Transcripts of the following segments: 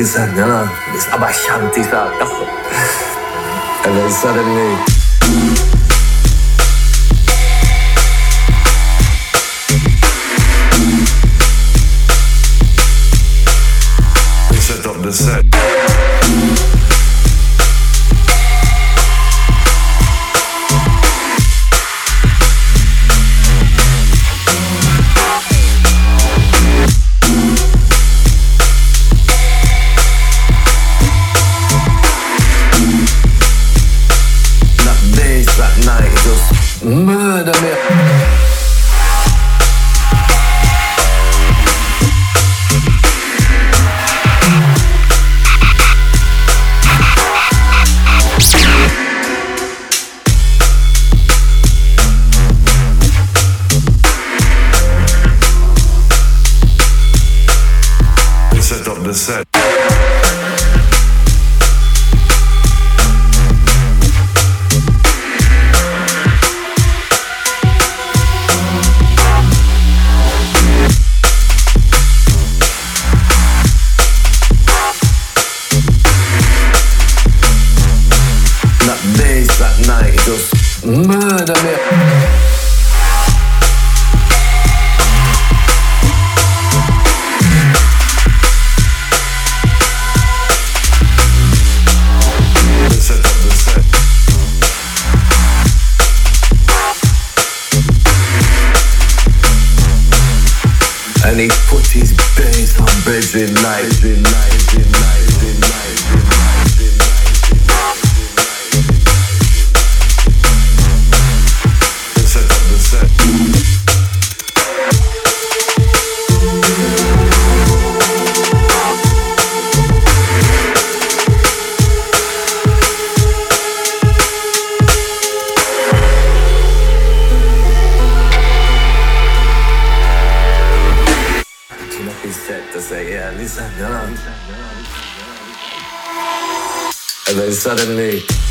الإنسان يا الانسان بعشان تيسا الإنسان اللي set to say, yeah, Lisa, no. And then suddenly.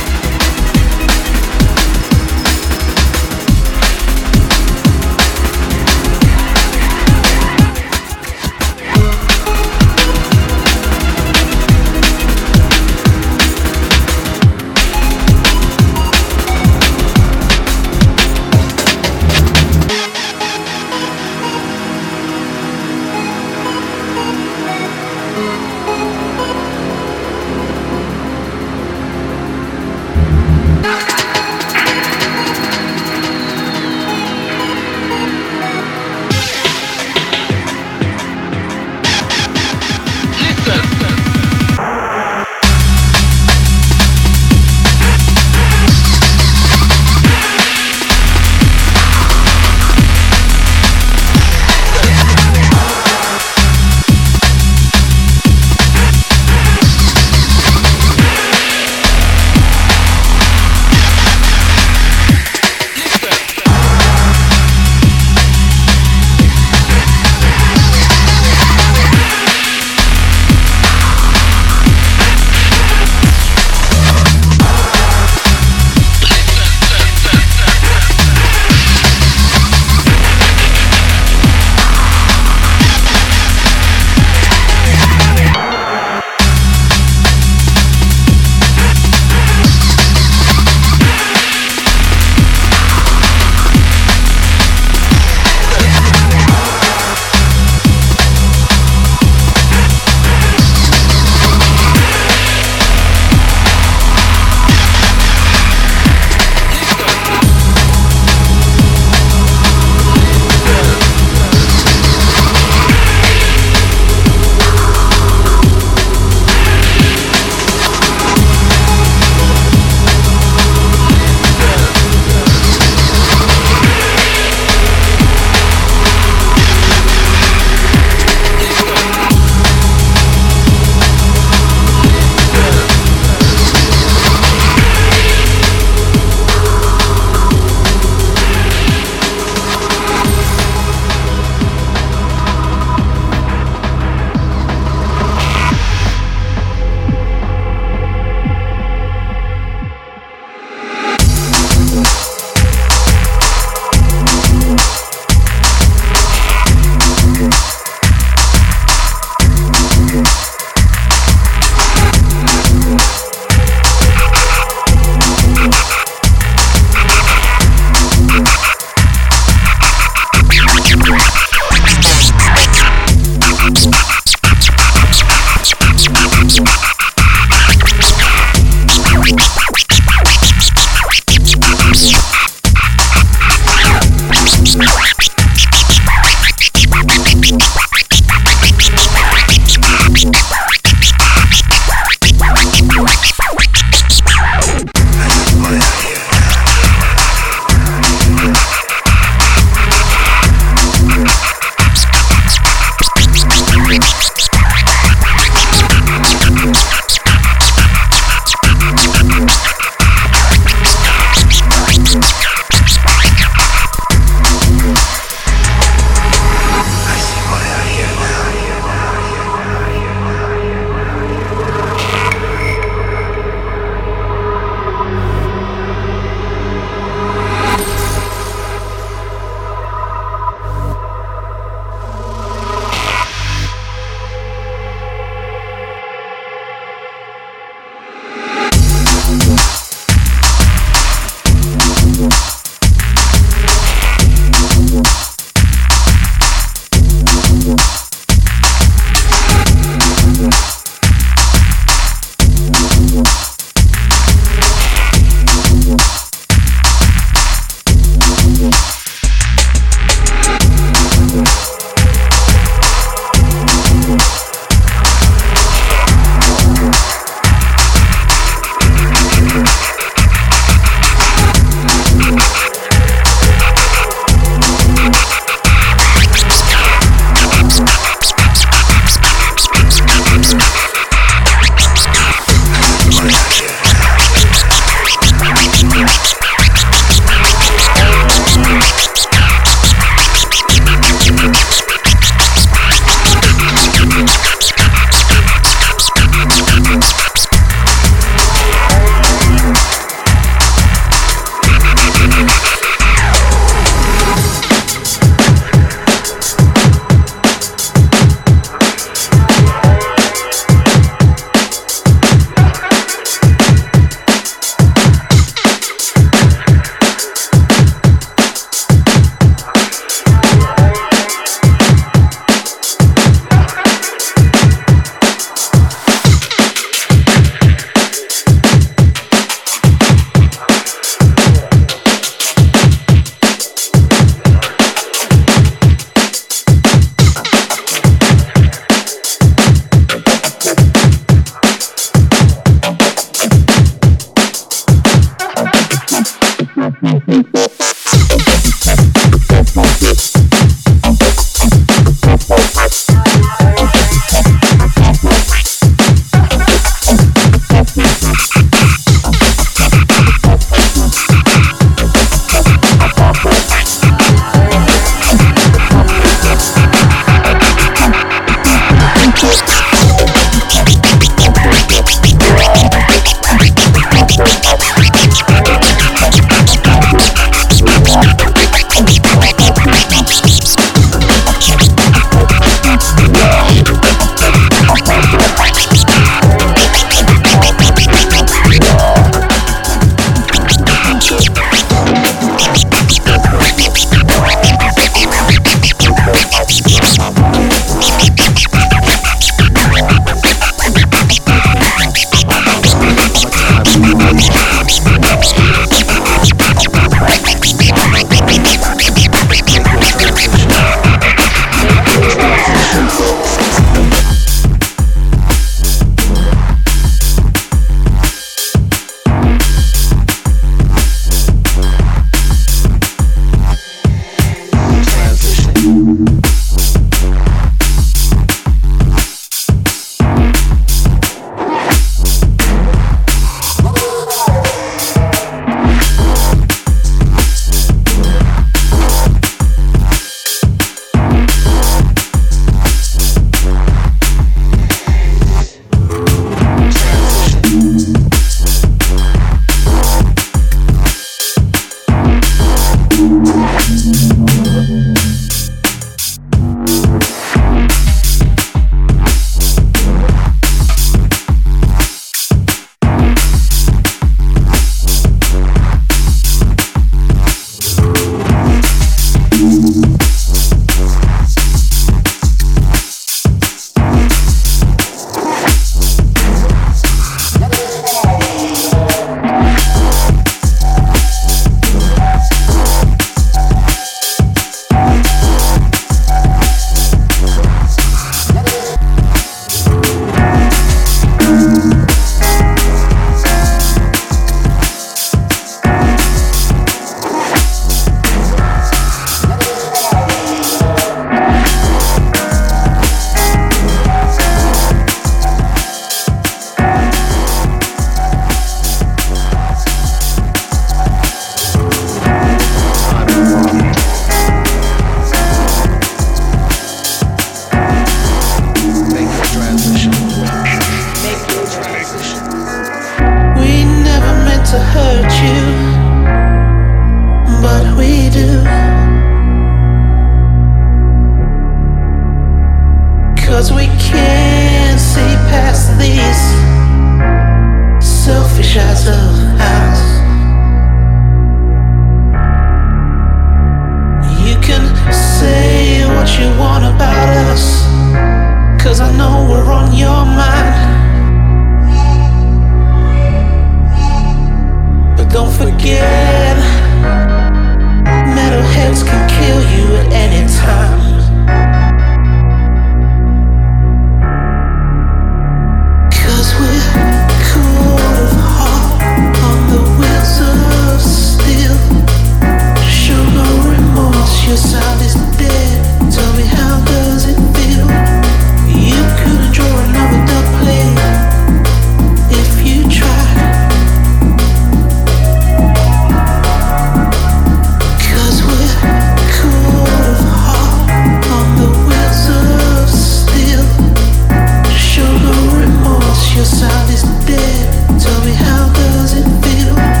Tell me how does it feel?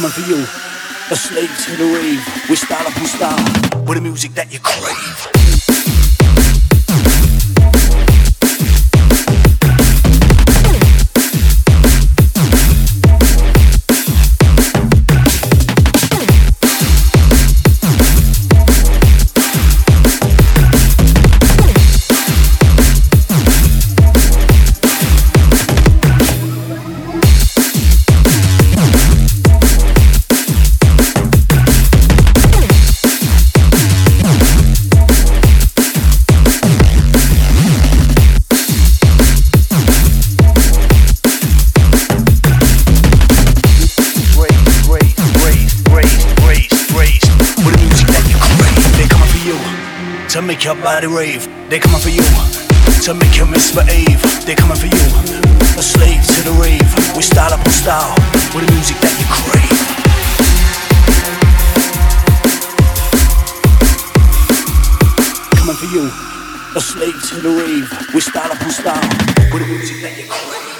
mas? you, a slave to the rave. We style up, we style. With the music that you crave.